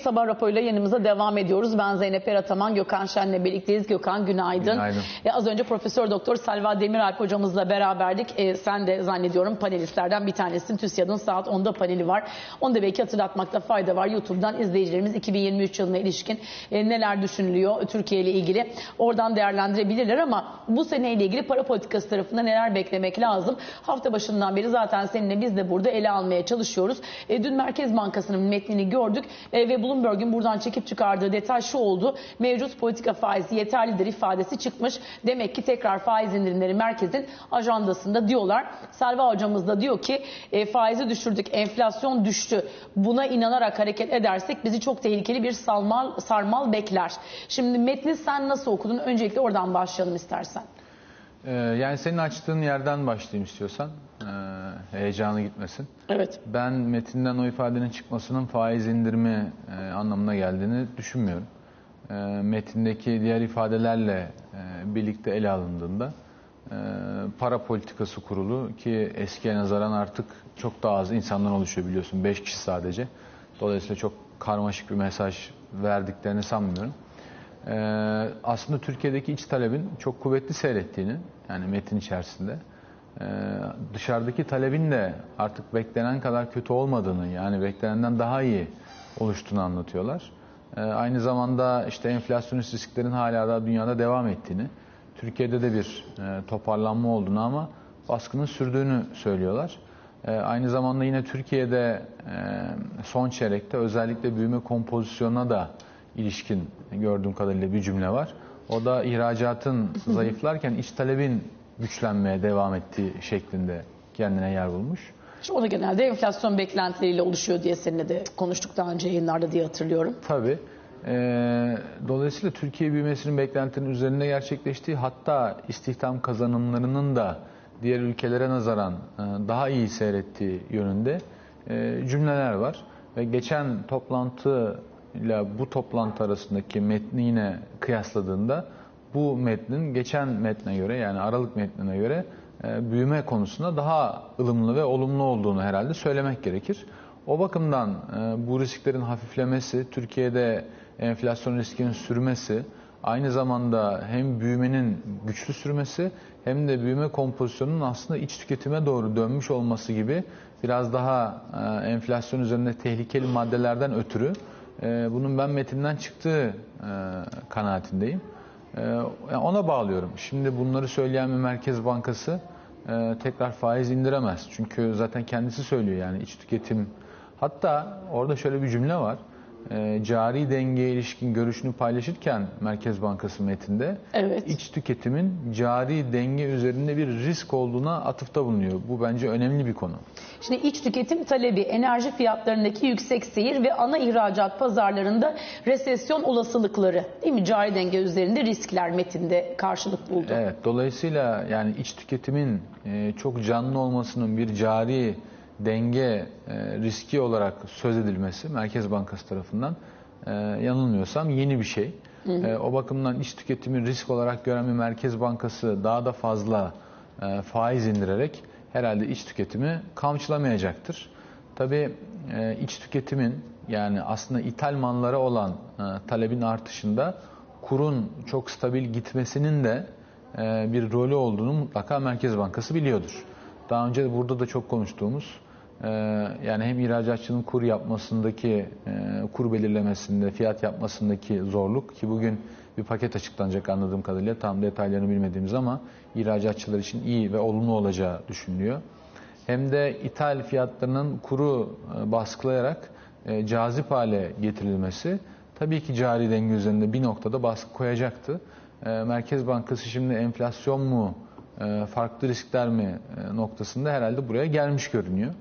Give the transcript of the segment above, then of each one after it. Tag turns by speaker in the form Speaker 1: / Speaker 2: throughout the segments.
Speaker 1: sabah raporuyla yanımıza devam ediyoruz. Ben Zeynep Erataman, Gökhan Şen'le birlikteyiz. Gökhan günaydın.
Speaker 2: Günaydın.
Speaker 1: E, az önce Profesör Doktor Selva Demiralp hocamızla beraberdik. E, sen de zannediyorum panelistlerden bir tanesin. TÜSİAD'ın saat 10'da paneli var. Onu da belki hatırlatmakta fayda var. YouTube'dan izleyicilerimiz 2023 yılına ilişkin e, neler düşünülüyor Türkiye ile ilgili oradan değerlendirebilirler ama bu seneyle ilgili para politikası tarafında neler beklemek lazım? Hafta başından beri zaten seninle biz de burada ele almaya çalışıyoruz. E, dün Merkez Bankası'nın metnini gördük e, ve Bloomberg'un buradan çekip çıkardığı detay şu oldu. Mevcut politika faizi yeterlidir ifadesi çıkmış. Demek ki tekrar faiz indirimleri merkezin ajandasında diyorlar. Selva hocamız da diyor ki e, faizi düşürdük, enflasyon düştü. Buna inanarak hareket edersek bizi çok tehlikeli bir salmal, sarmal bekler. Şimdi metni sen nasıl okudun? Öncelikle oradan başlayalım istersen.
Speaker 2: Ee, yani senin açtığın yerden başlayayım istiyorsan. Ee, heyecanı gitmesin.
Speaker 1: Evet.
Speaker 2: Ben metinden o ifadenin çıkmasının faiz indirimi e, anlamına geldiğini düşünmüyorum. Ee, metindeki diğer ifadelerle e, birlikte ele alındığında e, para politikası kurulu ki eskiye nazaran artık çok daha az insandan oluşuyor biliyorsun. 5 kişi sadece. Dolayısıyla çok karmaşık bir mesaj verdiklerini sanmıyorum. Aslında Türkiye'deki iç talebin çok kuvvetli seyrettiğini yani metin içerisinde ee, dışarıdaki talebin de artık beklenen kadar kötü olmadığını yani beklenenden daha iyi oluştuğunu anlatıyorlar. Ee, aynı zamanda işte enflasyonist risklerin hala da dünyada devam ettiğini, Türkiye'de de bir e, toparlanma olduğunu ama baskının sürdüğünü söylüyorlar. Ee, aynı zamanda yine Türkiye'de e, son çeyrekte özellikle büyüme kompozisyonuna da ilişkin gördüğüm kadarıyla bir cümle var. O da ihracatın zayıflarken iç talebin güçlenmeye devam ettiği şeklinde kendine yer bulmuş.
Speaker 1: Şimdi o da genelde enflasyon beklentileriyle oluşuyor diye seninle de konuştuk daha önce yayınlarda diye hatırlıyorum.
Speaker 2: Tabii. Ee, dolayısıyla Türkiye büyümesinin beklentilerinin üzerinde gerçekleştiği hatta istihdam kazanımlarının da diğer ülkelere nazaran e, daha iyi seyrettiği yönünde e, cümleler var. Ve geçen toplantı ile bu toplantı arasındaki metni yine kıyasladığında bu metnin geçen metne göre yani Aralık metnine göre e, büyüme konusunda daha ılımlı ve olumlu olduğunu herhalde söylemek gerekir. O bakımdan e, bu risklerin hafiflemesi, Türkiye'de enflasyon riskinin sürmesi, aynı zamanda hem büyümenin güçlü sürmesi hem de büyüme kompozisyonunun aslında iç tüketime doğru dönmüş olması gibi biraz daha e, enflasyon üzerinde tehlikeli maddelerden ötürü bunun ben metinden çıktığı kanaatindeyim. E, ona bağlıyorum. Şimdi bunları söyleyen bir Merkez Bankası e, tekrar faiz indiremez. Çünkü zaten kendisi söylüyor yani iç tüketim. Hatta orada şöyle bir cümle var. E, cari dengeye ilişkin görüşünü paylaşırken Merkez Bankası metinde
Speaker 1: Evet.
Speaker 2: iç tüketimin cari denge üzerinde bir risk olduğuna atıfta bulunuyor. Bu bence önemli bir konu.
Speaker 1: Şimdi iç tüketim talebi, enerji fiyatlarındaki yüksek seyir ve ana ihracat pazarlarında resesyon olasılıkları değil mi? Cari denge üzerinde riskler metinde karşılık buldu.
Speaker 2: Evet, dolayısıyla yani iç tüketimin e, çok canlı olmasının bir cari denge e, riski olarak söz edilmesi Merkez Bankası tarafından e, yanılmıyorsam yeni bir şey. E, o bakımdan iç tüketimi risk olarak gören bir Merkez Bankası daha da fazla e, faiz indirerek herhalde iç tüketimi kamçılamayacaktır. Tabii e, iç tüketimin yani aslında ithal mallara olan e, talebin artışında kurun çok stabil gitmesinin de e, bir rolü olduğunu mutlaka Merkez Bankası biliyordur. Daha önce burada da çok konuştuğumuz e, yani hem ihracatçının kur yapmasındaki, e, kur belirlemesinde, fiyat yapmasındaki zorluk ki bugün bir paket açıklanacak anladığım kadarıyla tam detaylarını bilmediğimiz ama ihracatçılar için iyi ve olumlu olacağı düşünülüyor. Hem de ithal fiyatlarının kuru e, baskılayarak e, cazip hale getirilmesi tabii ki cari denge üzerinde bir noktada baskı koyacaktı. E, Merkez Bankası şimdi enflasyon mu, e, farklı riskler mi noktasında herhalde buraya gelmiş görünüyor.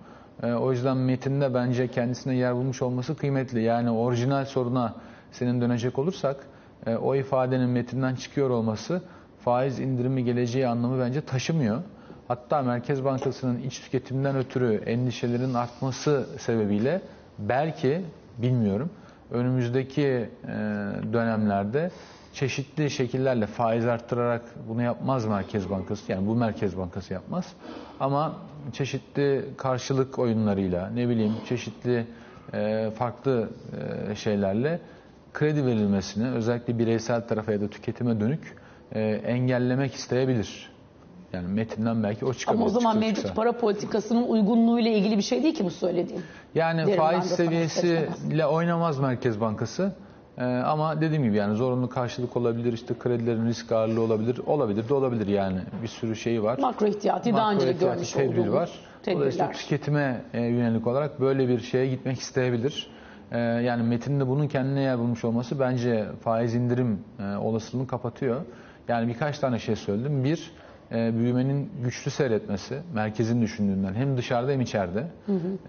Speaker 2: E, O yüzden metinde bence kendisine yer bulmuş olması kıymetli. Yani orijinal soruna senin dönecek olursak e, o ifadenin metinden çıkıyor olması faiz indirimi geleceği anlamı bence taşımıyor. Hatta Merkez Bankası'nın iç tüketimden ötürü endişelerin artması sebebiyle belki bilmiyorum önümüzdeki e, dönemlerde çeşitli şekillerle faiz arttırarak bunu yapmaz Merkez Bankası. Yani bu Merkez Bankası yapmaz. Ama çeşitli karşılık oyunlarıyla ne bileyim çeşitli e, farklı e, şeylerle kredi verilmesini özellikle bireysel tarafa ya da tüketime dönük e, engellemek isteyebilir. Yani metinden belki o çıkabilir.
Speaker 1: Ama o zaman mevcut
Speaker 2: çıksa.
Speaker 1: para politikasının uygunluğuyla ilgili bir şey değil ki bu söylediğim.
Speaker 2: Yani
Speaker 1: Derim
Speaker 2: faiz seviyesiyle oynamaz Merkez Bankası. Ee, ama dediğim gibi yani zorunlu karşılık olabilir, işte kredilerin risk ağırlığı olabilir, olabilir de olabilir yani bir sürü şeyi var.
Speaker 1: Makro ihtiyati daha önce de görmüş
Speaker 2: tedbir
Speaker 1: olduğumuz
Speaker 2: var. Dolayısıyla
Speaker 1: tedbirler.
Speaker 2: tüketime e, yönelik olarak böyle bir şeye gitmek isteyebilir. Ee, yani metinde bunun kendine yer bulmuş olması bence faiz indirim e, olasılığını kapatıyor. Yani birkaç tane şey söyledim. Bir, e, büyümenin güçlü seyretmesi, merkezin düşündüğünden hem dışarıda hem içeride.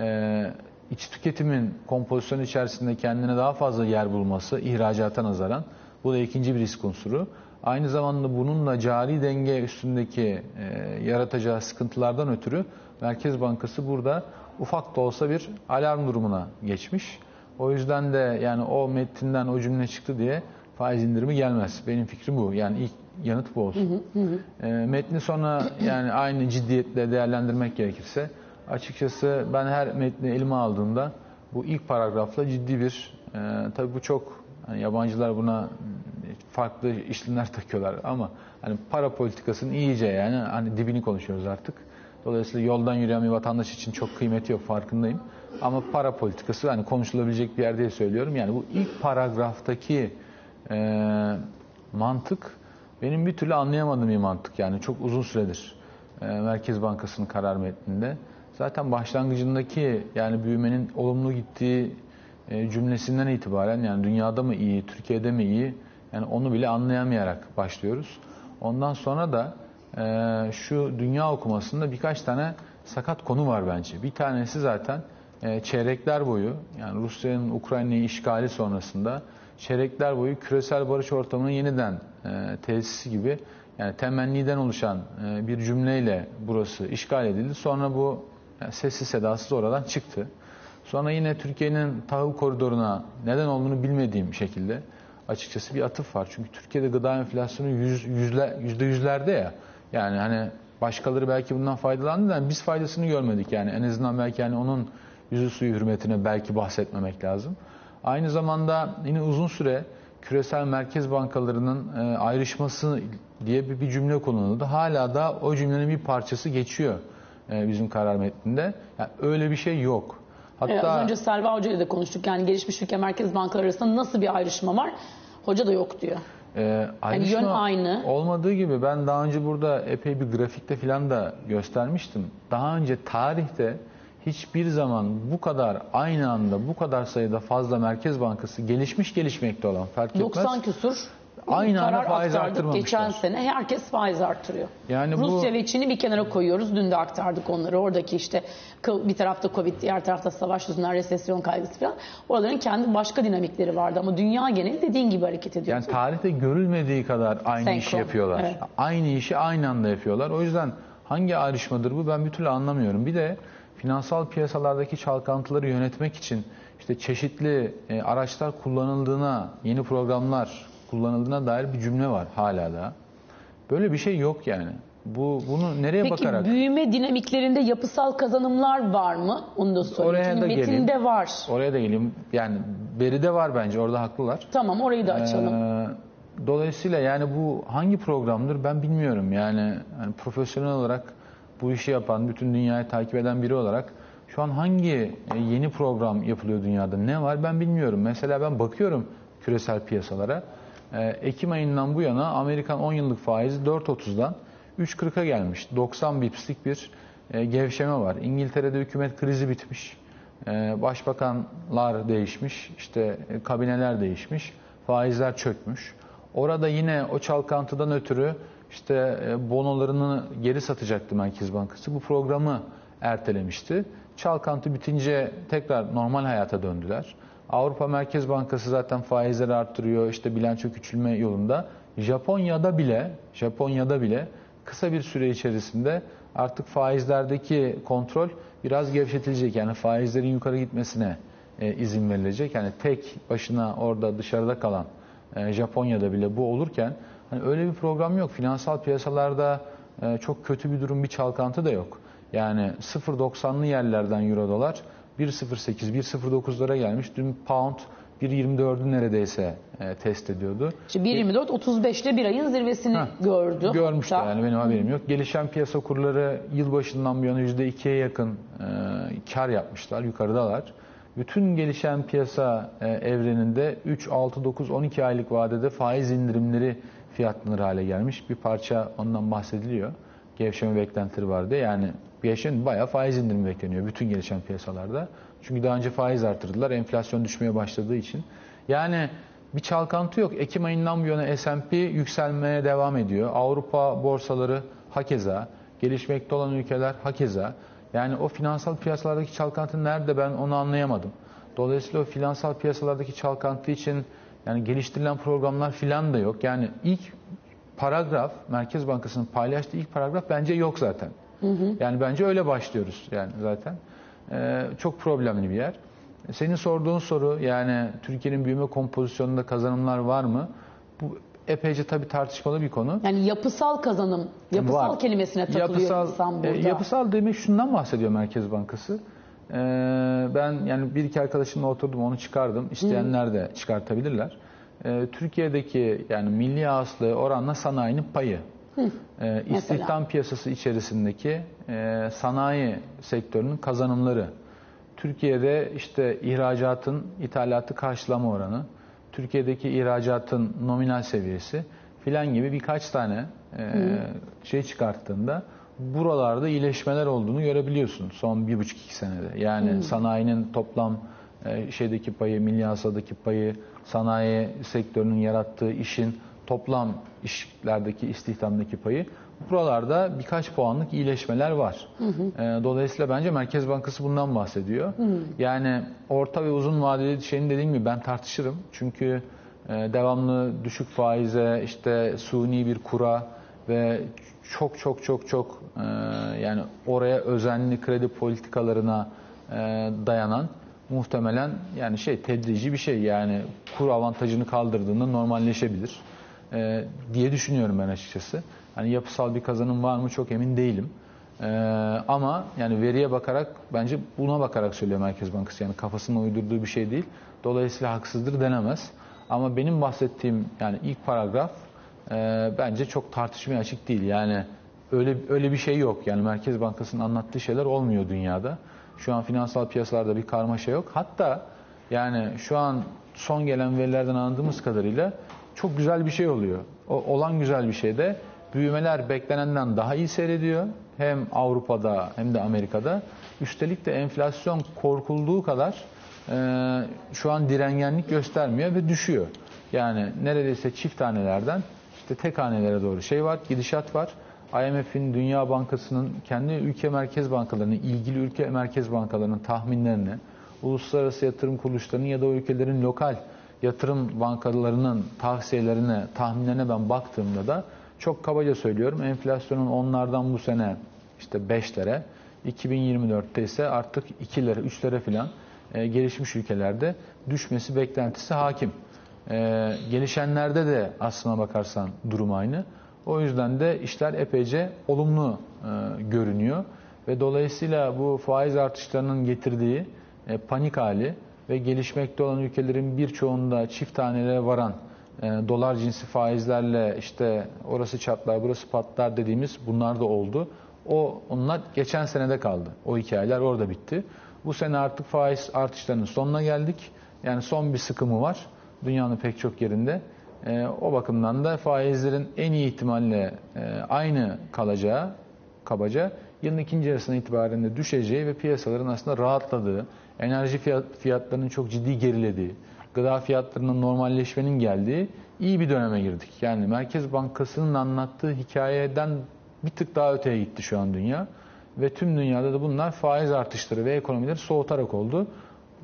Speaker 2: Ee, iç tüketimin kompozisyon içerisinde kendine daha fazla yer bulması ihracata nazaran. Bu da ikinci bir risk unsuru. Aynı zamanda bununla cari denge üstündeki e, yaratacağı sıkıntılardan ötürü Merkez Bankası burada ufak da olsa bir alarm durumuna geçmiş. O yüzden de yani o metinden o cümle çıktı diye faiz indirimi gelmez. Benim fikrim bu. Yani ilk yanıt bu olsun. E, metni sonra yani aynı ciddiyetle değerlendirmek gerekirse açıkçası ben her metni elime aldığımda bu ilk paragrafla ciddi bir e, tabii bu çok hani yabancılar buna farklı işlemler takıyorlar ama hani para politikasının iyice yani hani dibini konuşuyoruz artık. Dolayısıyla yoldan yürüyen bir vatandaş için çok kıymeti yok farkındayım. Ama para politikası hani konuşulabilecek bir yerde söylüyorum. Yani bu ilk paragraftaki e, mantık benim bir türlü anlayamadığım bir mantık. Yani çok uzun süredir e, Merkez Bankası'nın karar metninde. Zaten başlangıcındaki yani büyümenin olumlu gittiği e, cümlesinden itibaren yani dünyada mı iyi, Türkiye'de mi iyi yani onu bile anlayamayarak başlıyoruz. Ondan sonra da e, şu dünya okumasında birkaç tane sakat konu var bence. Bir tanesi zaten e, çeyrekler boyu yani Rusya'nın Ukrayna'yı işgali sonrasında çeyrekler boyu küresel barış ortamının yeniden tesisi gibi yani temenniden oluşan bir cümleyle burası işgal edildi. Sonra bu yani sessiz sedasız oradan çıktı. Sonra yine Türkiye'nin tahıl koridoruna neden olduğunu bilmediğim şekilde açıkçası bir atıf var. Çünkü Türkiye'de gıda enflasyonu yüz, yüzle, yüzde yüzlerde ya. Yani hani başkaları belki bundan faydalandı da biz faydasını görmedik yani. En azından belki yani onun yüzü suyu hürmetine belki bahsetmemek lazım. Aynı zamanda yine uzun süre küresel merkez bankalarının e, ayrışması diye bir, bir cümle kullanıldı. Hala da o cümlenin bir parçası geçiyor e, bizim karar metninde. Yani öyle bir şey yok. Hatta
Speaker 1: Ee, az önce Selva Hoca ile de konuştuk. Yani gelişmiş ülke merkez bankaları arasında nasıl bir ayrışma var? Hoca da yok diyor.
Speaker 2: Ee, ayrışma
Speaker 1: yön aynı.
Speaker 2: Olmadığı gibi ben daha önce burada epey bir grafikte falan da göstermiştim. Daha önce tarihte hiçbir zaman bu kadar aynı anda bu kadar sayıda fazla Merkez Bankası gelişmiş gelişmekte olan fark etmez.
Speaker 1: 90 küsur
Speaker 2: Aynı anda faiz arttırmamışlar.
Speaker 1: geçen sene. Herkes faiz artırıyor.
Speaker 2: Yani bu-
Speaker 1: Rusya ve Çin'i bir kenara koyuyoruz. Dün de aktardık onları. Oradaki işte bir tarafta Covid, diğer tarafta savaş yüzünden resesyon kaygısı falan. Oraların kendi başka dinamikleri vardı ama dünya geneli dediğin gibi hareket ediyor.
Speaker 2: Yani tarihte görülmediği kadar aynı
Speaker 1: Senkron,
Speaker 2: işi yapıyorlar.
Speaker 1: evet.
Speaker 2: Aynı işi aynı anda yapıyorlar. O yüzden hangi ayrışmadır bu ben bir türlü anlamıyorum. Bir de finansal piyasalardaki çalkantıları yönetmek için işte çeşitli e, araçlar kullanıldığına, yeni programlar kullanıldığına dair bir cümle var hala da. Böyle bir şey yok yani. Bu bunu nereye
Speaker 1: Peki
Speaker 2: bakarak?
Speaker 1: büyüme dinamiklerinde yapısal kazanımlar var mı? Onu da sorayım.
Speaker 2: Oraya
Speaker 1: Çünkü
Speaker 2: da geleyim.
Speaker 1: metinde var.
Speaker 2: Oraya da geleyim. Yani beride var bence orada haklılar.
Speaker 1: Tamam orayı da açalım.
Speaker 2: Ee, dolayısıyla yani bu hangi programdır ben bilmiyorum. Yani, yani profesyonel olarak bu işi yapan, bütün dünyayı takip eden biri olarak şu an hangi e, yeni program yapılıyor dünyada ne var ben bilmiyorum. Mesela ben bakıyorum küresel piyasalara. Ee, Ekim ayından bu yana Amerikan 10 yıllık faizi 4.30'dan 3.40'a gelmiş. 90 bipslik bir e, gevşeme var. İngiltere'de hükümet krizi bitmiş. Ee, Başbakanlar değişmiş, işte e, kabineler değişmiş, faizler çökmüş. Orada yine o çalkantıdan ötürü işte e, bonolarını geri satacaktı Merkez Bankası. Bu programı ertelemişti. Çalkantı bitince tekrar normal hayata döndüler. Avrupa Merkez Bankası zaten faizleri arttırıyor, işte bilanço küçülme yolunda. Japonya'da bile, Japonya'da bile kısa bir süre içerisinde artık faizlerdeki kontrol biraz gevşetilecek. Yani faizlerin yukarı gitmesine e, izin verilecek. Yani tek başına orada dışarıda kalan e, Japonya'da bile bu olurken hani öyle bir program yok. Finansal piyasalarda e, çok kötü bir durum, bir çalkantı da yok. Yani 0.90'lı yerlerden euro dolar 1.08, 1.09'lara gelmiş. Dün pound 1.24'ü neredeyse e, test ediyordu.
Speaker 1: İşte 1.24 35'te bir ayın zirvesini
Speaker 2: Ha,
Speaker 1: gördü.
Speaker 2: Görmüştü
Speaker 1: Hatta
Speaker 2: yani benim haberim yok. Gelişen piyasa kurları yılbaşından bu yana %2'ye yakın e, kar yapmışlar, yukarıdalar. Bütün gelişen piyasa e, evreninde 3, 6, 9, 12 aylık vadede faiz indirimleri fiyatlanır hale gelmiş. Bir parça ondan bahsediliyor. Gevşeme beklentileri vardı. Yani gevşeme bayağı faiz indirimi bekleniyor bütün gelişen piyasalarda. Çünkü daha önce faiz artırdılar. Enflasyon düşmeye başladığı için. Yani bir çalkantı yok. Ekim ayından bu yana S&P yükselmeye devam ediyor. Avrupa borsaları hakeza, gelişmekte olan ülkeler hakeza. Yani o finansal piyasalardaki çalkantı nerede ben onu anlayamadım. Dolayısıyla o finansal piyasalardaki çalkantı için yani geliştirilen programlar filan da yok. Yani ilk paragraf Merkez Bankası'nın paylaştığı ilk paragraf bence yok zaten. Yani bence öyle başlıyoruz yani zaten. Ee, çok problemli bir yer. Senin sorduğun soru yani Türkiye'nin büyüme kompozisyonunda kazanımlar var mı? Bu epeyce tabii tartışmalı bir konu.
Speaker 1: yani yapısal kazanım, yapısal
Speaker 2: Var.
Speaker 1: kelimesine takılıyor
Speaker 2: yapısal,
Speaker 1: insan burada.
Speaker 2: e, yapısal demek şundan bahsediyor Merkez Bankası. Ee, ben yani bir iki arkadaşımla oturdum onu çıkardım. İsteyenler de çıkartabilirler. Ee, Türkiye'deki yani milli hasılı oranla sanayinin payı. Ee, istihdam piyasası içerisindeki e, sanayi sektörünün kazanımları. Türkiye'de işte ihracatın ithalatı karşılama oranı, Türkiye'deki ihracatın nominal seviyesi filan gibi birkaç tane e, şey çıkarttığında buralarda iyileşmeler olduğunu görebiliyorsun son bir buçuk iki senede. Yani sanayinin toplam e, şeydeki payı, milli hasadaki payı, sanayi sektörünün yarattığı işin toplam işlerdeki istihdamdaki payı buralarda birkaç puanlık iyileşmeler var. E, Dolayısıyla bence Merkez Bankası bundan bahsediyor. Yani orta ve uzun vadeli şeyin dediğim gibi ben tartışırım. Çünkü e, devamlı düşük faize, işte suni bir kura ve çok çok çok çok e, yani oraya özenli kredi politikalarına e, dayanan muhtemelen yani şey tedrici bir şey yani kur avantajını kaldırdığında normalleşebilir e, diye düşünüyorum ben açıkçası. Hani yapısal bir kazanım var mı çok emin değilim. E, ama yani veriye bakarak bence buna bakarak söylüyor Merkez Bankası yani kafasına uydurduğu bir şey değil. Dolayısıyla haksızdır denemez. Ama benim bahsettiğim yani ilk paragraf e, bence çok tartışmaya açık değil. Yani öyle öyle bir şey yok. Yani Merkez Bankası'nın anlattığı şeyler olmuyor dünyada. Şu an finansal piyasalarda bir karmaşa yok. Hatta yani şu an son gelen verilerden anladığımız kadarıyla çok güzel bir şey oluyor. O olan güzel bir şey de büyümeler beklenenden daha iyi seyrediyor. Hem Avrupa'da hem de Amerika'da. Üstelik de enflasyon korkulduğu kadar e, şu an direngenlik göstermiyor ve düşüyor. Yani neredeyse çift tanelerden işte tek hanelere doğru şey var, gidişat var. IMF'in, Dünya Bankası'nın, kendi ülke merkez bankalarının, ilgili ülke merkez bankalarının tahminlerini, uluslararası yatırım kuruluşlarının ya da o ülkelerin lokal yatırım bankalarının tavsiyelerine, tahminlerine ben baktığımda da çok kabaca söylüyorum enflasyonun onlardan bu sene işte 5'lere, 2024'te ise artık 2'lere, 3'lere falan e, gelişmiş ülkelerde düşmesi beklentisi hakim. E, gelişenlerde de aslına bakarsan durum aynı. O yüzden de işler epeyce olumlu e, görünüyor ve dolayısıyla bu faiz artışlarının getirdiği e, panik hali ve gelişmekte olan ülkelerin birçoğunda çift tanelere varan e, dolar cinsi faizlerle işte orası çatlar burası patlar dediğimiz bunlar da oldu. O onlar geçen senede kaldı. O hikayeler orada bitti. Bu sene artık faiz artışlarının sonuna geldik. Yani son bir sıkımı var dünyanın pek çok yerinde. E, o bakımdan da faizlerin en iyi ihtimalle e, aynı kalacağı kabaca yılın ikinci yarısına itibaren de düşeceği ve piyasaların aslında rahatladığı, enerji fiyat, fiyatlarının çok ciddi gerilediği, gıda fiyatlarının normalleşmenin geldiği iyi bir döneme girdik. Yani Merkez Bankası'nın anlattığı hikayeden bir tık daha öteye gitti şu an dünya. Ve tüm dünyada da bunlar faiz artışları ve ekonomileri soğutarak oldu.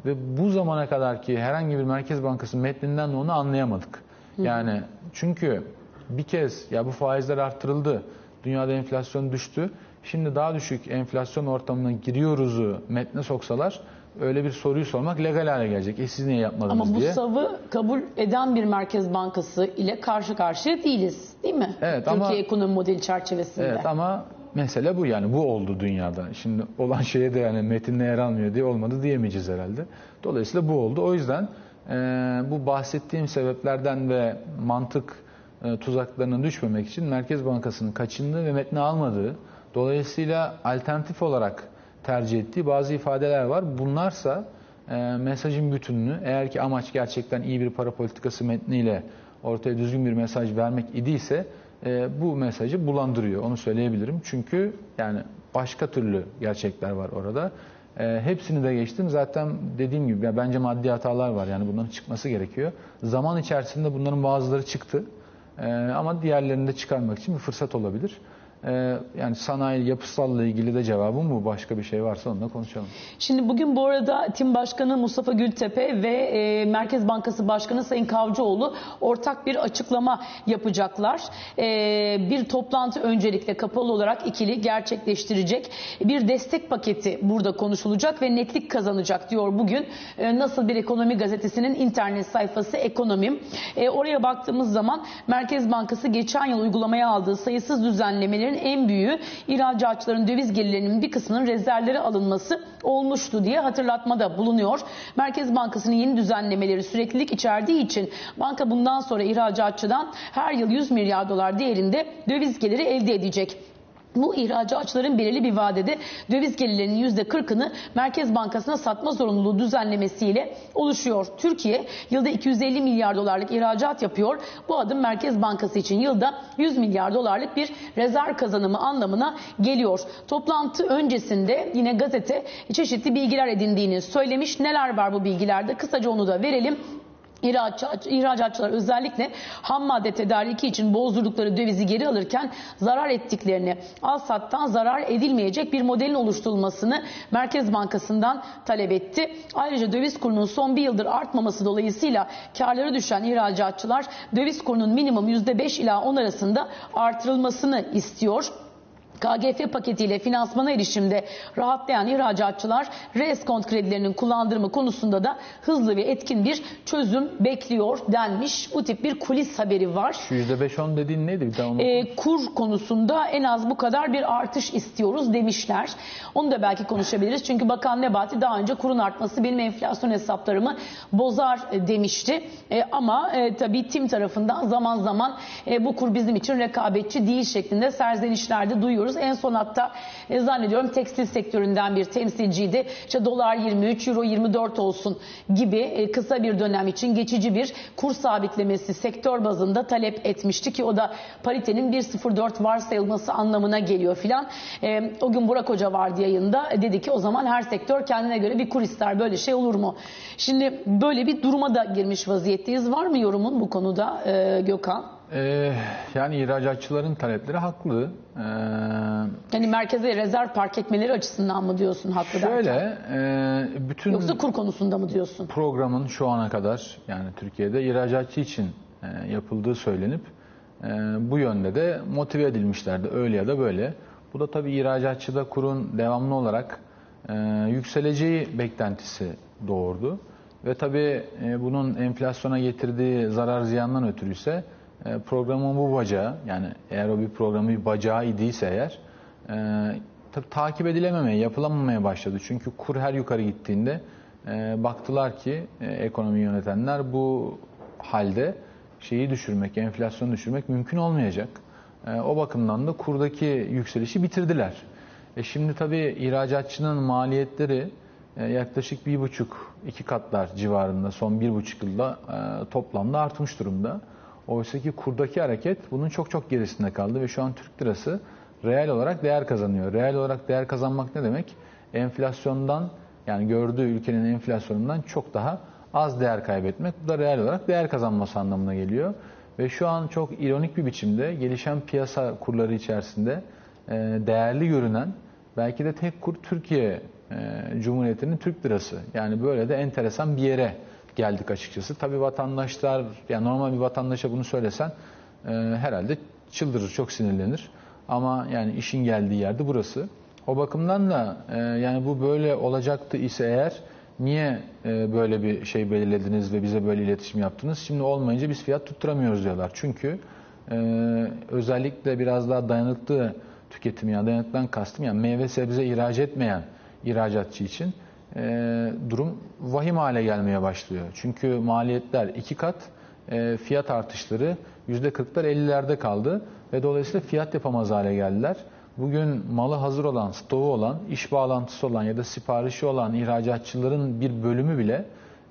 Speaker 2: Ve bu zamana kadar ki herhangi bir Merkez Bankası metninden de onu anlayamadık. Yani çünkü bir kez ya bu faizler arttırıldı, dünyada enflasyon düştü. Şimdi daha düşük enflasyon ortamına giriyoruzu metne soksalar öyle bir soruyu sormak legal hale gelecek. E siz niye yapmadınız
Speaker 1: Ama bu
Speaker 2: diye.
Speaker 1: savı kabul eden bir merkez bankası ile karşı karşıya değiliz değil mi?
Speaker 2: Evet,
Speaker 1: Türkiye
Speaker 2: ama-
Speaker 1: ekonomi modeli çerçevesinde.
Speaker 2: Evet ama mesele bu yani bu oldu dünyada. Şimdi olan şeye de yani metinde yer almıyor diye olmadı diyemeyeceğiz herhalde. Dolayısıyla bu oldu. O yüzden e, bu bahsettiğim sebeplerden ve mantık e, tuzaklarına düşmemek için Merkez Bankası'nın kaçındığı ve metni almadığı, dolayısıyla alternatif olarak tercih ettiği bazı ifadeler var. Bunlarsa e, mesajın bütününü eğer ki amaç gerçekten iyi bir para politikası metniyle ortaya düzgün bir mesaj vermek idiyse e, bu mesajı bulandırıyor. Onu söyleyebilirim. Çünkü yani başka türlü gerçekler var orada. E, hepsini de geçtim. Zaten dediğim gibi ya bence maddi hatalar var. Yani bunların çıkması gerekiyor. Zaman içerisinde bunların bazıları çıktı. E, ama diğerlerini de çıkarmak için bir fırsat olabilir. E, yani sanayi yapısalla ilgili de cevabım bu. Başka bir şey varsa onunla konuşalım.
Speaker 1: Şimdi bugün bu arada Tim Başkanı Mustafa Gültepe ve e, Merkez Bankası Başkanı Sayın Kavcıoğlu ortak bir açıklama yapacaklar. E, bir toplantı öncelikle kapalı olarak ikili gerçekleştirecek. Bir destek paketi burada konuşulacak ve netlik kazanacak diyor bugün. E, Nasıl bir ekonomi gazetesinin internet sayfası Ekonomim. Oraya baktığımız zaman Merkez Bankası geçen yıl uygulamaya aldığı sayısız düzenlemelerin en büyüğü ihracatçıların döviz gelirlerinin bir kısmının rezervlere alınması olmuştu diye hatırlatmada bulunuyor. Merkez Bankası'nın yeni düzenlemeleri süreklilik içerdiği için banka bundan sonra ihracatçıdan her yıl 100 milyar dolar değerinde döviz geliri elde edecek. Bu ihracatçıların belirli bir vadede döviz gelirlerinin %40'ını Merkez Bankası'na satma zorunluluğu düzenlemesiyle oluşuyor. Türkiye yılda 250 milyar dolarlık ihracat yapıyor. Bu adım Merkez Bankası için yılda 100 milyar dolarlık bir rezerv kazanımı anlamına geliyor. Toplantı öncesinde yine gazete çeşitli bilgiler edindiğini söylemiş. Neler var bu bilgilerde? Kısaca onu da verelim. İhracat, ihracatçılar özellikle ham madde tedariki için bozdurdukları dövizi geri alırken zarar ettiklerini, al sattan zarar edilmeyecek bir modelin oluşturulmasını Merkez Bankası'ndan talep etti. Ayrıca döviz kurunun son bir yıldır artmaması dolayısıyla karları düşen ihracatçılar döviz kurunun minimum %5 ila 10 arasında artırılmasını istiyor. KGF paketiyle finansmana erişimde rahatlayan ihracatçılar reskont kredilerinin kullandırma konusunda da hızlı ve etkin bir çözüm bekliyor denmiş. Bu tip bir kulis haberi var.
Speaker 2: Şu %5-10 dediğin neydi? Bir daha onu
Speaker 1: Ee, kur konusunda en az bu kadar bir artış istiyoruz demişler. Onu da belki konuşabiliriz. Çünkü Bakan Nebati daha önce kurun artması benim enflasyon hesaplarımı bozar e, demişti. E, ama e, tabii tim tarafından zaman zaman e, bu kur bizim için rekabetçi değil şeklinde serzenişlerde duyuyoruz. En son hatta e, zannediyorum tekstil sektöründen bir temsilciydi. İşte dolar 23, euro 24 olsun gibi e, kısa bir dönem için geçici bir kur sabitlemesi sektör bazında talep etmişti ki o da paritenin 1.04 varsayılması anlamına geliyor filan. E, o gün Burak Hoca vardı yayında. E, dedi ki o zaman her sektör kendine göre bir kur ister. Böyle şey olur mu? Şimdi böyle bir duruma da girmiş vaziyetteyiz. Var mı yorumun bu konuda e, Gökhan?
Speaker 2: Ee, yani ihracatçıların talepleri haklı. Ee,
Speaker 1: Yani merkeze rezerv park etmeleri açısından mı diyorsun haklı derken?
Speaker 2: şöyle, e, bütün
Speaker 1: Yoksa kur konusunda mı diyorsun?
Speaker 2: programın şu ana kadar yani Türkiye'de ihracatçı için e, yapıldığı söylenip e, bu yönde de motive edilmişlerdi öyle ya da böyle. Bu da tabii ihracatçıda kurun devamlı olarak e, yükseleceği beklentisi doğurdu. Ve tabii e, bunun enflasyona getirdiği zarar ziyandan ötürü ise e, programın bu bacağı yani eğer o bir programın bir bacağı idiyse eğer e, tabii takip edilememeye, yapılamamaya başladı. Çünkü kur her yukarı gittiğinde e, baktılar ki e, ekonomi yönetenler bu halde şeyi düşürmek, enflasyonu düşürmek mümkün olmayacak. E, o bakımdan da kurdaki yükselişi bitirdiler. E şimdi tabii ihracatçının maliyetleri e, yaklaşık bir buçuk, iki katlar civarında son bir buçuk yılda e, toplamda artmış durumda. Oysa ki kurdaki hareket bunun çok çok gerisinde kaldı ve şu an Türk lirası reel olarak değer kazanıyor. Reel olarak değer kazanmak ne demek? Enflasyondan yani gördüğü ülkenin enflasyonundan çok daha az değer kaybetmek. Bu da reel olarak değer kazanması anlamına geliyor. Ve şu an çok ironik bir biçimde gelişen piyasa kurları içerisinde e, değerli görünen belki de tek kur Türkiye e, Cumhuriyeti'nin Türk lirası. Yani böyle de enteresan bir yere geldik açıkçası. Tabii vatandaşlar, yani normal bir vatandaşa bunu söylesen e, herhalde çıldırır, çok sinirlenir. Ama yani işin geldiği yerde burası. O bakımdan da e, yani bu böyle olacaktı ise eğer niye e, böyle bir şey belirlediniz ve bize böyle iletişim yaptınız? Şimdi olmayınca biz fiyat tutturamıyoruz diyorlar. Çünkü e, özellikle biraz daha dayanıklı tüketimi yani dayanıklıdan kastım yani meyve sebze ihraç etmeyen ihracatçı için e, durum vahim hale gelmeye başlıyor. Çünkü maliyetler iki kat, e, fiyat artışları %40'lar 50'lerde kaldı ve dolayısıyla fiyat yapamaz hale geldiler. Bugün malı hazır olan, stoğu olan, iş bağlantısı olan ya da siparişi olan ihracatçıların bir bölümü bile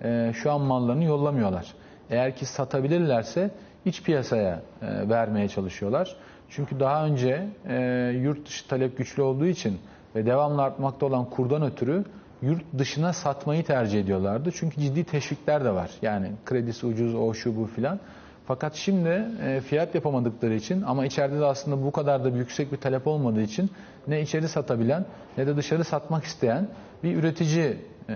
Speaker 2: e, şu an mallarını yollamıyorlar. Eğer ki satabilirlerse iç piyasaya e, vermeye çalışıyorlar. Çünkü daha önce e, yurt dışı talep güçlü olduğu için ve devamlı artmakta olan kurdan ötürü yurt dışına satmayı tercih ediyorlardı. Çünkü ciddi teşvikler de var. Yani kredisi ucuz, o şu bu filan. Fakat şimdi e, fiyat yapamadıkları için ama içeride de aslında bu kadar da yüksek bir talep olmadığı için ne içeri satabilen ne de dışarı satmak isteyen bir üretici e,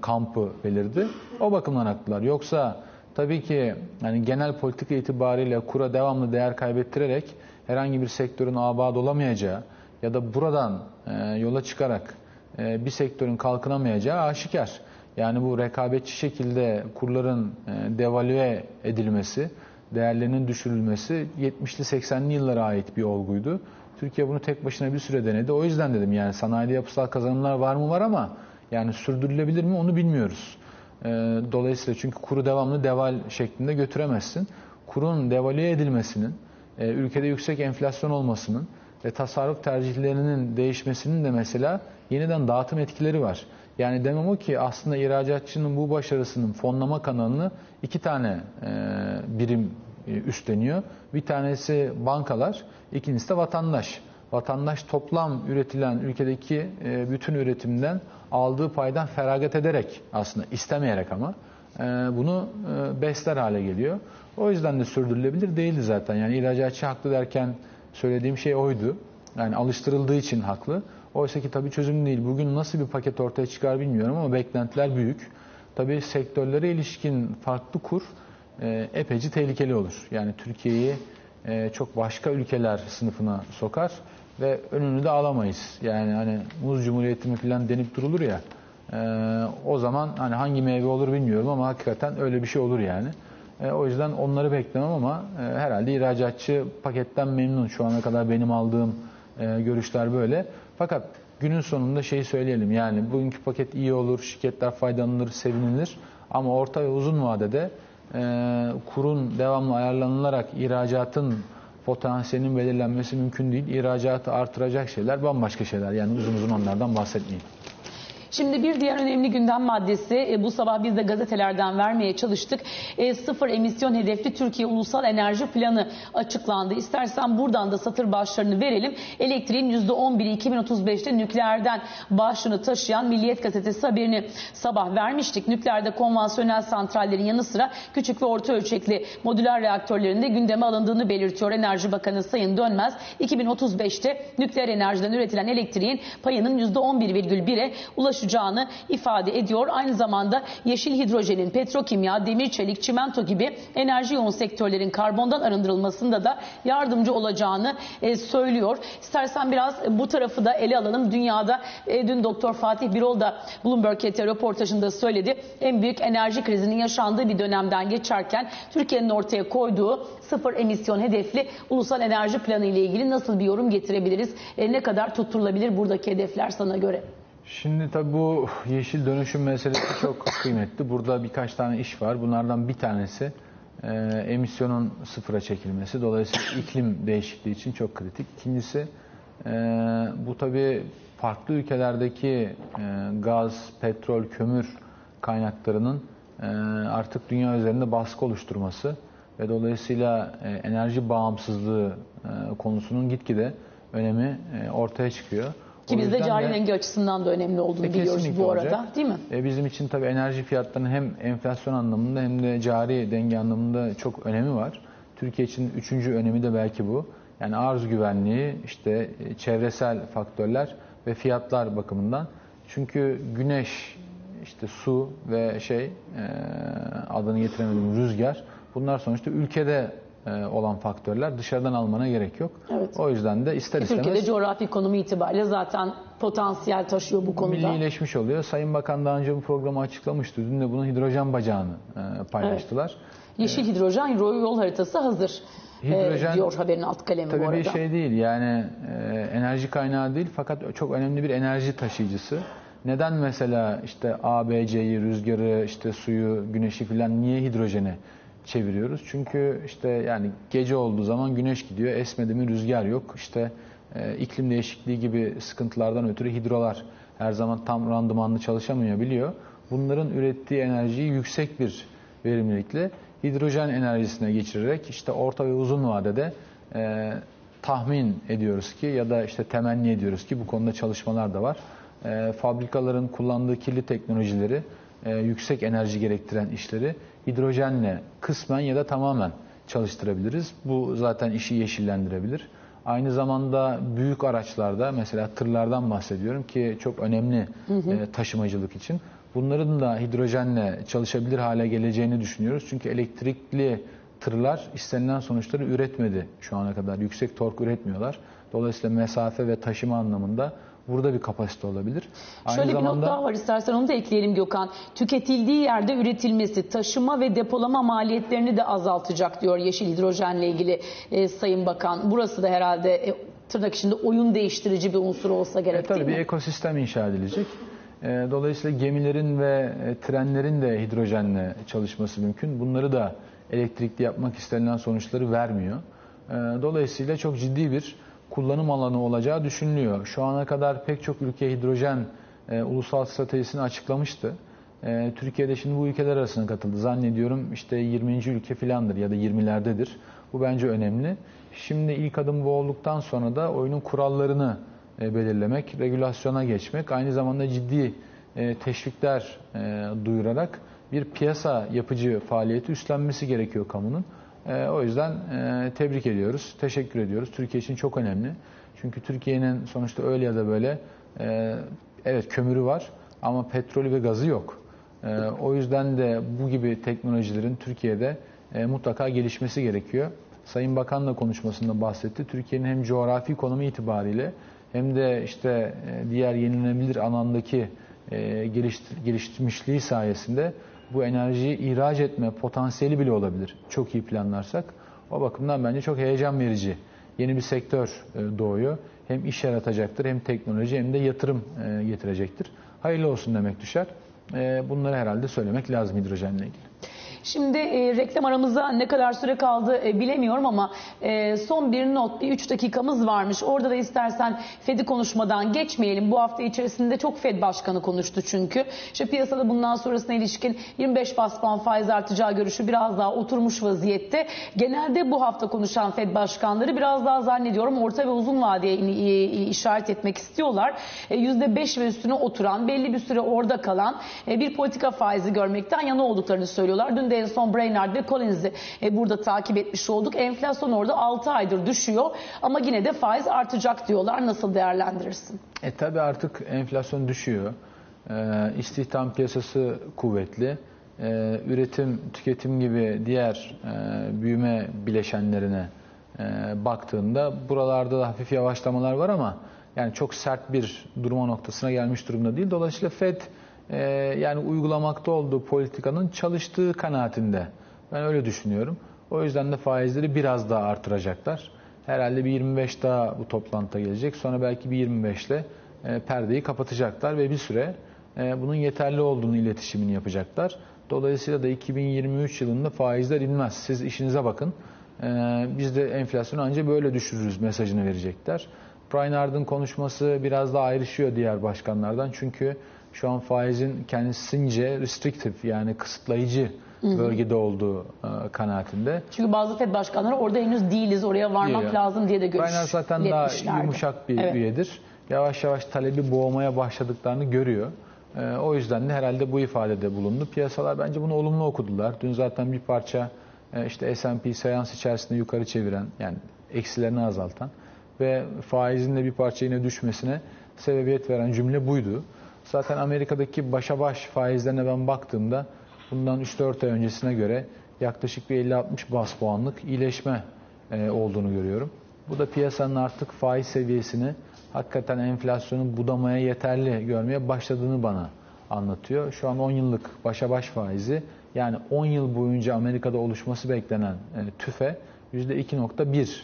Speaker 2: kampı belirdi. O bakımdan haklılar. Yoksa tabii ki yani genel politika itibariyle kura devamlı değer kaybettirerek herhangi bir sektörün abad olamayacağı ya da buradan e, yola çıkarak bir sektörün kalkınamayacağı aşikar. Yani bu rekabetçi şekilde kurların e, devalüe edilmesi, değerlerinin düşürülmesi 70'li 80'li yıllara ait bir olguydu. Türkiye bunu tek başına bir süre denedi. O yüzden dedim yani sanayide yapısal kazanımlar var mı var ama yani sürdürülebilir mi onu bilmiyoruz. E, dolayısıyla çünkü kuru devamlı deval şeklinde götüremezsin. Kurun devalüe edilmesinin, e, ülkede yüksek enflasyon olmasının ve tasarruf tercihlerinin değişmesinin de mesela yeniden dağıtım etkileri var. Yani demem o ki aslında ihracatçının bu başarısının fonlama kanalını iki tane e, birim e, üstleniyor. Bir tanesi bankalar, ikincisi de vatandaş. Vatandaş toplam üretilen ülkedeki e, bütün üretimden aldığı paydan feragat ederek aslında istemeyerek ama e, bunu e, besler hale geliyor. O yüzden de sürdürülebilir değildi zaten. Yani ihracatçı haklı derken söylediğim şey oydu. Yani alıştırıldığı için haklı. Oysa ki tabii çözüm değil. Bugün nasıl bir paket ortaya çıkar bilmiyorum ama beklentiler büyük. Tabii sektörlere ilişkin farklı kur e, epeyce tehlikeli olur. Yani Türkiye'yi e, çok başka ülkeler sınıfına sokar ve önünü de alamayız. Yani hani muz cumhuriyeti mi falan denip durulur ya. E, o zaman hani hangi meyve olur bilmiyorum ama hakikaten öyle bir şey olur yani. E, o yüzden onları beklemem ama herhalde ihracatçı paketten memnun. Şu ana kadar benim aldığım görüşler böyle. Fakat günün sonunda şeyi söyleyelim yani bugünkü paket iyi olur, şirketler faydalanır, sevinilir. Ama orta ve uzun vadede e, kurun devamlı ayarlanılarak ihracatın potansiyelinin belirlenmesi mümkün değil. İhracatı artıracak şeyler bambaşka şeyler. Yani uzun uzun onlardan bahsetmeyeyim.
Speaker 1: Şimdi bir diğer önemli gündem maddesi e, bu sabah biz de gazetelerden vermeye çalıştık. E, sıfır emisyon hedefli Türkiye Ulusal Enerji Planı açıklandı. İstersen buradan da satır başlarını verelim. Elektriğin %11'i 2035'te nükleerden başlığını taşıyan Milliyet Gazetesi haberini sabah vermiştik. Nükleerde konvansiyonel santrallerin yanı sıra küçük ve orta ölçekli modüler reaktörlerin de gündeme alındığını belirtiyor Enerji Bakanı Sayın Dönmez. 2035'te nükleer enerjiden üretilen elektriğin payının %11,1'e ulaşacağını ifade ediyor. Aynı zamanda yeşil hidrojenin petrokimya, demir çelik, çimento gibi enerji yoğun sektörlerin karbondan arındırılmasında da yardımcı olacağını e, söylüyor. İstersen biraz bu tarafı da ele alalım. Dünyada e, dün Doktor Fatih Birol da Bloomberg ET röportajında söyledi. En büyük enerji krizinin yaşandığı bir dönemden geçerken Türkiye'nin ortaya koyduğu sıfır emisyon hedefli ulusal enerji planı ile ilgili nasıl bir yorum getirebiliriz? E, ne kadar tutturulabilir buradaki hedefler sana göre?
Speaker 2: Şimdi tabii bu yeşil dönüşüm meselesi çok kıymetli. Burada birkaç tane iş var. Bunlardan bir tanesi e, emisyonun sıfıra çekilmesi. Dolayısıyla iklim değişikliği için çok kritik. İkincisi e, bu tabii farklı ülkelerdeki e, gaz, petrol, kömür kaynaklarının e, artık dünya üzerinde baskı oluşturması ve dolayısıyla e, enerji bağımsızlığı e, konusunun gitgide önemi e, ortaya çıkıyor.
Speaker 1: Ki bizde cari
Speaker 2: de-
Speaker 1: denge açısından da önemli olduğunu
Speaker 2: E,
Speaker 1: biliyoruz bu arada
Speaker 2: olacak.
Speaker 1: değil mi?
Speaker 2: E, bizim için tabii enerji fiyatlarının hem enflasyon anlamında hem de cari denge anlamında çok önemi var. Türkiye için üçüncü önemi de belki bu. Yani arz güvenliği, işte e, çevresel faktörler ve fiyatlar bakımından. Çünkü güneş, işte su ve şey e, adını getiremediğim rüzgar bunlar sonuçta ülkede olan faktörler dışarıdan almana gerek yok.
Speaker 1: Evet.
Speaker 2: O yüzden de ister istemez
Speaker 1: Türkiye'de coğrafi konumu itibariyle zaten potansiyel taşıyor bu konuda.
Speaker 2: Millileşmiş oluyor. Sayın Bakan daha önce bu programı açıklamıştı. Dün de bunun hidrojen bacağını e, paylaştılar.
Speaker 1: Yeşil hidrojen yol haritası hazır.
Speaker 2: Hidrojen-
Speaker 1: e, diyor haberin alt kalemi bu
Speaker 2: Tabii
Speaker 1: arada.
Speaker 2: bir şey değil yani e, enerji kaynağı değil fakat çok önemli bir enerji taşıyıcısı. Neden mesela işte ABC'yi, rüzgarı, işte suyu, güneşi filan niye hidrojene çeviriyoruz? Çünkü işte yani gece olduğu zaman güneş gidiyor, esmedi mi rüzgar yok. İşte e, iklim değişikliği gibi sıkıntılardan ötürü hidrolar her zaman tam randımanlı çalışamayabiliyor. Bunların ürettiği enerjiyi yüksek bir verimlilikle hidrojen enerjisine geçirerek işte orta ve uzun vadede e, tahmin ediyoruz ki ya da işte temenni ediyoruz ki bu konuda çalışmalar da var. E, fabrikaların kullandığı kirli teknolojileri, e, yüksek enerji gerektiren işleri hidrojenle kısmen ya da tamamen çalıştırabiliriz. Bu zaten işi yeşillendirebilir. Aynı zamanda büyük araçlarda mesela tırlardan bahsediyorum ki çok önemli e, taşımacılık için. Bunların da hidrojenle çalışabilir hale geleceğini düşünüyoruz. Çünkü elektrikli tırlar istenilen sonuçları üretmedi şu ana kadar. Yüksek tork üretmiyorlar. Dolayısıyla mesafe ve taşıma anlamında burada bir kapasite olabilir. Aynı
Speaker 1: Şöyle bir not
Speaker 2: zamanda
Speaker 1: daha var istersen onu da ekleyelim Gökhan. Tüketildiği yerde üretilmesi, taşıma ve depolama maliyetlerini de azaltacak diyor yeşil hidrojenle ilgili e, Sayın Bakan. Burası da herhalde e, tırnak içinde oyun değiştirici bir unsur olsa
Speaker 2: E,
Speaker 1: gerek
Speaker 2: tabii
Speaker 1: değil
Speaker 2: bir
Speaker 1: mi?
Speaker 2: ekosistem inşa edilecek. E, dolayısıyla gemilerin ve e, trenlerin de hidrojenle çalışması mümkün. Bunları da elektrikli yapmak istenilen sonuçları vermiyor. E, dolayısıyla çok ciddi bir kullanım alanı olacağı düşünülüyor. Şu ana kadar pek çok ülke hidrojen e, ulusal stratejisini açıklamıştı. E, Türkiye'de şimdi bu ülkeler arasına katıldı. Zannediyorum işte 20. ülke filandır ya da 20'lerdedir. Bu bence önemli. Şimdi ilk adım bu olduktan sonra da oyunun kurallarını e, belirlemek, regülasyona geçmek, aynı zamanda ciddi e, teşvikler e, duyurarak bir piyasa yapıcı faaliyeti üstlenmesi gerekiyor kamunun. E, O yüzden e, tebrik ediyoruz, teşekkür ediyoruz. Türkiye için çok önemli. Çünkü Türkiye'nin sonuçta öyle ya da böyle e, evet kömürü var ama petrolü ve gazı yok. E, O yüzden de bu gibi teknolojilerin Türkiye'de e, mutlaka gelişmesi gerekiyor. Sayın Bakan da konuşmasında bahsetti. Türkiye'nin hem coğrafi konumu itibariyle hem de işte e, diğer yenilenebilir alandaki e, geliş- geliştirmişliği sayesinde bu enerjiyi ihraç etme potansiyeli bile olabilir. Çok iyi planlarsak. O bakımdan bence çok heyecan verici. Yeni bir sektör e, doğuyor. Hem iş yaratacaktır hem teknoloji hem de yatırım e, getirecektir. Hayırlı olsun demek düşer. E, Bunları herhalde söylemek lazım hidrojenle ilgili.
Speaker 1: Şimdi e, reklam aramıza ne kadar süre kaldı e, bilemiyorum ama e, son bir not, bir 3 dakikamız varmış. Orada da istersen Fed'i konuşmadan geçmeyelim. Bu hafta içerisinde çok Fed Başkanı konuştu çünkü. İşte piyasada bundan sonrasına ilişkin 25 bas puan faiz artacağı görüşü biraz daha oturmuş vaziyette. Genelde bu hafta konuşan Fed Başkanları biraz daha zannediyorum orta ve uzun vadeye işaret etmek istiyorlar. E, %5 ve üstüne oturan, belli bir süre orada kalan e, bir politika faizi görmekten yana olduklarını söylüyorlar. Dün de en son Brainard ve Collins'i e, burada takip etmiş olduk. Enflasyon orada 6 aydır düşüyor ama yine de faiz artacak diyorlar. Nasıl değerlendirirsin?
Speaker 2: E tabi artık enflasyon düşüyor. Ee, istihdam piyasası kuvvetli. Ee, üretim, tüketim gibi diğer e, büyüme bileşenlerine e, baktığında buralarda da hafif yavaşlamalar var ama yani çok sert bir durma noktasına gelmiş durumda değil. Dolayısıyla FED e, yani uygulamakta olduğu politikanın çalıştığı kanaatinde. Ben öyle düşünüyorum. O yüzden de faizleri biraz daha artıracaklar. Herhalde bir 25 daha bu toplantıda gelecek. Sonra belki bir 25 ile e, perdeyi kapatacaklar ve bir süre e, bunun yeterli olduğunu iletişimini yapacaklar. Dolayısıyla da 2023 yılında faizler inmez. Siz işinize bakın. E, biz de enflasyonu ancak böyle düşürürüz mesajını verecekler. Brainard'ın konuşması biraz daha ayrışıyor diğer başkanlardan. Çünkü şu an faizin kendisince restrictive yani kısıtlayıcı bölgede olduğu e, kanaatinde.
Speaker 1: Çünkü bazı Fed başkanları orada henüz değiliz, oraya varmak
Speaker 2: Diyor.
Speaker 1: lazım diye de görüş
Speaker 2: Brainerd zaten daha yumuşak bir
Speaker 1: Evet.
Speaker 2: üyedir. Yavaş yavaş talebi boğmaya başladıklarını görüyor. Ee, o yüzden de herhalde bu ifadede bulundu. Piyasalar bence bunu olumlu okudular. Dün zaten bir parça e, işte S&P seans içerisinde yukarı çeviren yani eksilerini azaltan ve faizin de bir parça yine düşmesine sebebiyet veren cümle buydu. Zaten Amerika'daki başa baş faizlerine ben baktığımda bundan 3-4 ay öncesine göre yaklaşık bir 50-60 bas puanlık iyileşme e, olduğunu görüyorum. Bu da piyasanın artık faiz seviyesini hakikaten enflasyonu budamaya yeterli görmeye başladığını bana anlatıyor. Şu an 10 yıllık başa baş faizi yani 10 yıl boyunca Amerika'da oluşması beklenen e, tüfe %2.1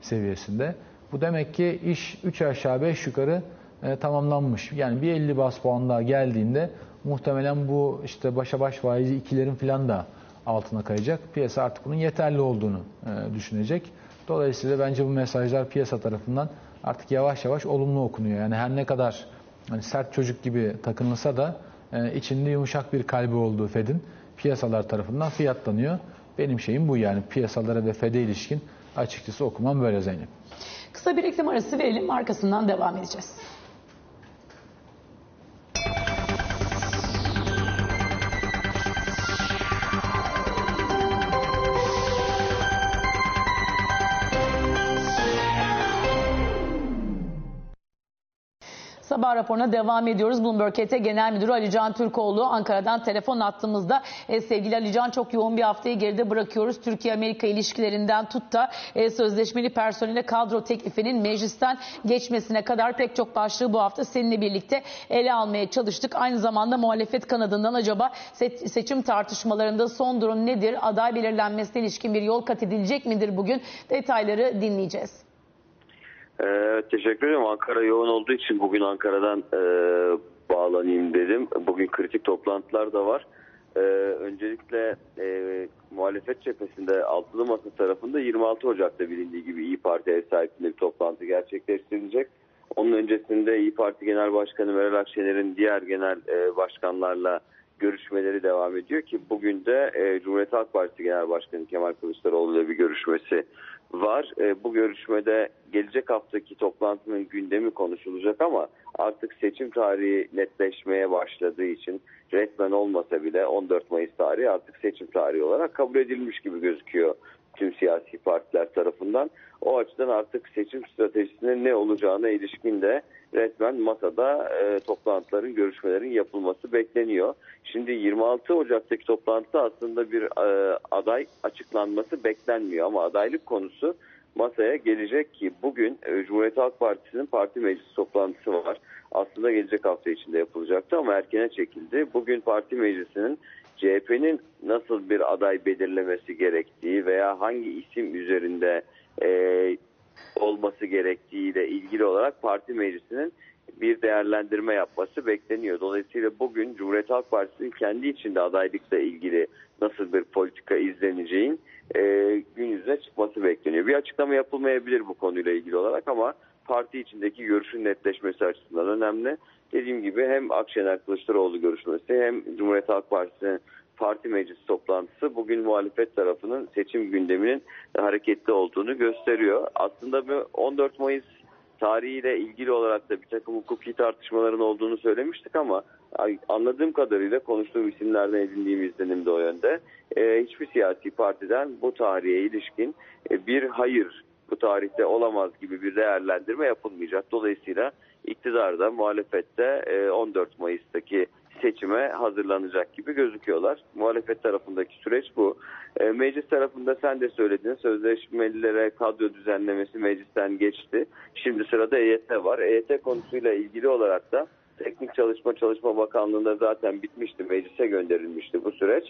Speaker 2: seviyesinde. Bu demek ki iş 3 aşağı 5 yukarı e, tamamlanmış. Yani bir 50 bas puan daha geldiğinde muhtemelen bu işte başa baş faizi ikilerin falan da altına kayacak. Piyasa artık bunun yeterli olduğunu e, düşünecek. Dolayısıyla bence bu mesajlar piyasa tarafından artık yavaş yavaş olumlu okunuyor. Yani her ne kadar hani sert çocuk gibi takınılsa da e, içinde yumuşak bir kalbi olduğu Fed'in piyasalar tarafından fiyatlanıyor. Benim şeyim bu yani piyasalara ve Fed'e ilişkin açıkçası okumam böyle Zeynep.
Speaker 1: Kısa bir reklam arası verelim arkasından devam edeceğiz. Sabah raporuna devam ediyoruz. Bloomberg ET Genel Müdürü Ali Can Türkoğlu Ankara'dan telefon attığımızda e, sevgili Ali Can çok yoğun bir haftayı geride bırakıyoruz. Türkiye-Amerika ilişkilerinden tut da e, sözleşmeli personele kadro teklifinin meclisten geçmesine kadar pek çok başlığı bu hafta seninle birlikte ele almaya çalıştık. Aynı zamanda muhalefet kanadından acaba se- seçim tartışmalarında son durum nedir? Aday belirlenmesine ilişkin bir yol kat edilecek midir bugün? Detayları dinleyeceğiz.
Speaker 3: Ee, teşekkür ederim. Ankara yoğun olduğu için bugün Ankara'dan e, bağlanayım dedim. Bugün kritik toplantılar da var. Ee, öncelikle e, muhalefet cephesinde Altılı Masa tarafında 26 Ocak'ta bilindiği gibi İyi Parti ev sahipliğinde bir toplantı gerçekleştirilecek. Onun öncesinde İyi Parti Genel Başkanı Meral Akşener'in diğer genel e, başkanlarla görüşmeleri devam ediyor ki bugün de e, Cumhuriyet Halk Partisi Genel Başkanı Kemal Kılıçdaroğlu ile bir görüşmesi var. E, bu görüşmede gelecek haftaki toplantının gündemi konuşulacak ama artık seçim tarihi netleşmeye başladığı için resmen olmasa bile 14 Mayıs tarihi artık seçim tarihi olarak kabul edilmiş gibi gözüküyor tüm siyasi partiler tarafından. O açıdan artık seçim stratejisinin ne olacağına ilişkin de resmen masada e, toplantıların, görüşmelerin yapılması bekleniyor. Şimdi 26 Ocak'taki toplantıda aslında bir e, aday açıklanması beklenmiyor ama adaylık konusu masaya gelecek ki bugün e, Cumhuriyet Halk Partisi'nin parti meclisi toplantısı var. Aslında gelecek hafta içinde yapılacaktı ama erkene çekildi. Bugün parti meclisinin CHP'nin nasıl bir aday belirlemesi gerektiği veya hangi isim üzerinde e, olması gerektiğiyle ilgili olarak parti meclisinin bir değerlendirme yapması bekleniyor. Dolayısıyla bugün Cumhuriyet Halk Partisi'nin kendi içinde adaylıkla ilgili nasıl bir politika izleneceğin e, gün yüzüne çıkması bekleniyor. Bir açıklama yapılmayabilir bu konuyla ilgili olarak ama parti içindeki görüşün netleşmesi açısından önemli. Dediğim gibi hem Akşener Kılıçdaroğlu görüşmesi hem Cumhuriyet Halk Partisi'nin parti meclis toplantısı bugün muhalefet tarafının seçim gündeminin hareketli olduğunu gösteriyor. Aslında bu 14 Mayıs tarihiyle ilgili olarak da bir takım hukuki tartışmaların olduğunu söylemiştik ama anladığım kadarıyla konuştuğum isimlerden edindiğim izlenim de o yönde. E, hiçbir siyasi partiden bu tarihe ilişkin e, bir hayır bu tarihte olamaz gibi bir değerlendirme yapılmayacak. Dolayısıyla iktidarda, muhalefette e, 14 Mayıs'taki seçime hazırlanacak gibi gözüküyorlar. Muhalefet tarafındaki süreç bu. E, meclis tarafında sen de söyledin sözleşmelilere kadro düzenlemesi meclisten geçti. Şimdi sırada EYT var. EYT konusuyla ilgili olarak da Teknik Çalışma Çalışma Bakanlığı'nda zaten bitmişti. Meclise gönderilmişti bu süreç.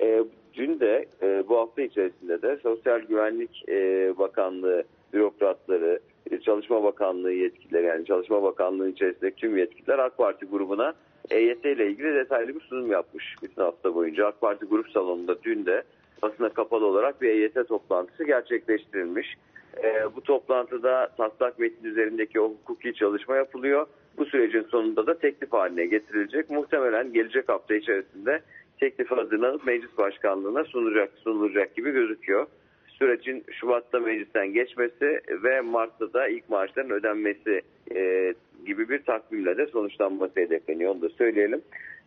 Speaker 3: E, dün de e, bu hafta içerisinde de Sosyal Güvenlik e, Bakanlığı bürokratları, Çalışma Bakanlığı yetkilileri yani Çalışma Bakanlığı içerisindeki tüm yetkililer AK Parti grubuna EYT ile ilgili detaylı bir sunum yapmış bütün hafta boyunca. AK Parti grup salonunda dün de basına kapalı olarak bir EYT toplantısı gerçekleştirilmiş. E, bu toplantıda taslak metni üzerindeki o hukuki çalışma yapılıyor. Bu sürecin sonunda da teklif haline getirilecek. Muhtemelen gelecek hafta içerisinde teklif hazırlanıp meclis başkanlığına sunulacak, sunulacak gibi gözüküyor. Sürecin Şubat'ta meclisten geçmesi ve Mart'ta da ilk maaşların ödenmesi e, gibi bir takvimle de sonuçlanması hedefleniyor. Onu da söyleyelim.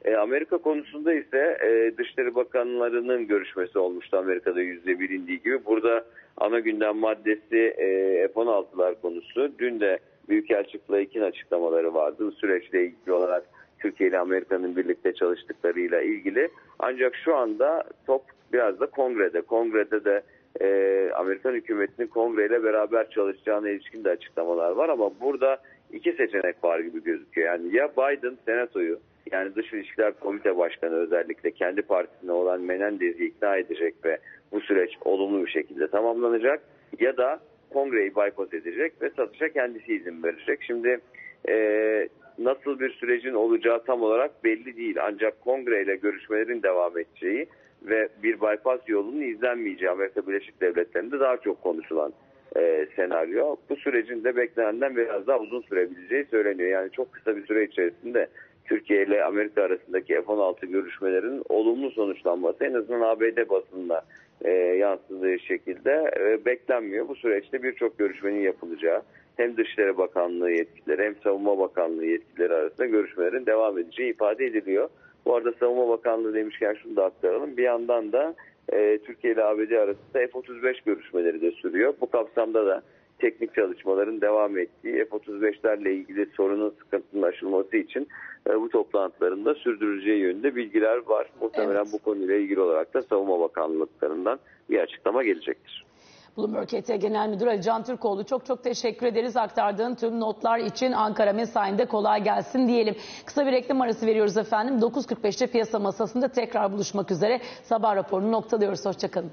Speaker 3: E, Amerika konusunda ise e, Dışişleri Bakanlarının görüşmesi olmuştu Amerika'da yüzde bilindiği gibi. Burada ana gündem maddesi e, F-16'lar konusu. Dün de Büyükelçi Flake'in açıklamaları vardı. Bu süreçle ilgili olarak Türkiye ile Amerika'nın birlikte çalıştıklarıyla ilgili. Ancak şu anda top biraz da kongrede. Kongrede de e, Amerikan hükümetinin kongreyle beraber çalışacağına ilişkin de açıklamalar var ama burada iki seçenek var gibi gözüküyor. Yani ya Biden senatoyu yani dış ilişkiler komite başkanı özellikle kendi partisine olan Menendez'i ikna edecek ve bu süreç olumlu bir şekilde tamamlanacak ya da kongreyi bypass edecek ve satışa kendisi izin verecek. Şimdi e, nasıl bir sürecin olacağı tam olarak belli değil. Ancak kongreyle görüşmelerin devam edeceği ve bir bypass yolunun izlenmeyeceği Amerika Birleşik Devletleri'nde daha çok konuşulan e, senaryo. Bu sürecin de beklenenden biraz daha uzun sürebileceği söyleniyor. Yani çok kısa bir süre içerisinde Türkiye ile Amerika arasındaki F-16 görüşmelerinin olumlu sonuçlanması en azından ABD basınında e, yansıdığı şekilde e, beklenmiyor. Bu süreçte birçok görüşmenin yapılacağı hem Dışişleri Bakanlığı yetkileri hem Savunma Bakanlığı yetkileri arasında görüşmelerin devam edeceği ifade ediliyor. Bu arada Savunma Bakanlığı demişken şunu da aktaralım. Bir yandan da e, Türkiye ile ABD arasında F-35 görüşmeleri de sürüyor. Bu kapsamda da teknik çalışmaların devam ettiği F-35'lerle ilgili sorunun sıkıntının aşılması için e, bu toplantıların da sürdürüleceği yönünde bilgiler var. Muhtemelen
Speaker 1: Evet.
Speaker 3: bu konuyla ilgili olarak da Savunma Bakanlıklarından bir açıklama gelecektir.
Speaker 1: Bloomberg ET Genel Müdürü Ali Can Türkoğlu çok çok teşekkür ederiz aktardığın tüm notlar için Ankara mesainde kolay gelsin diyelim. Kısa bir reklam arası veriyoruz efendim. 9.45'te piyasa masasında tekrar buluşmak üzere. Sabah raporunu noktalıyoruz. Hoşçakalın.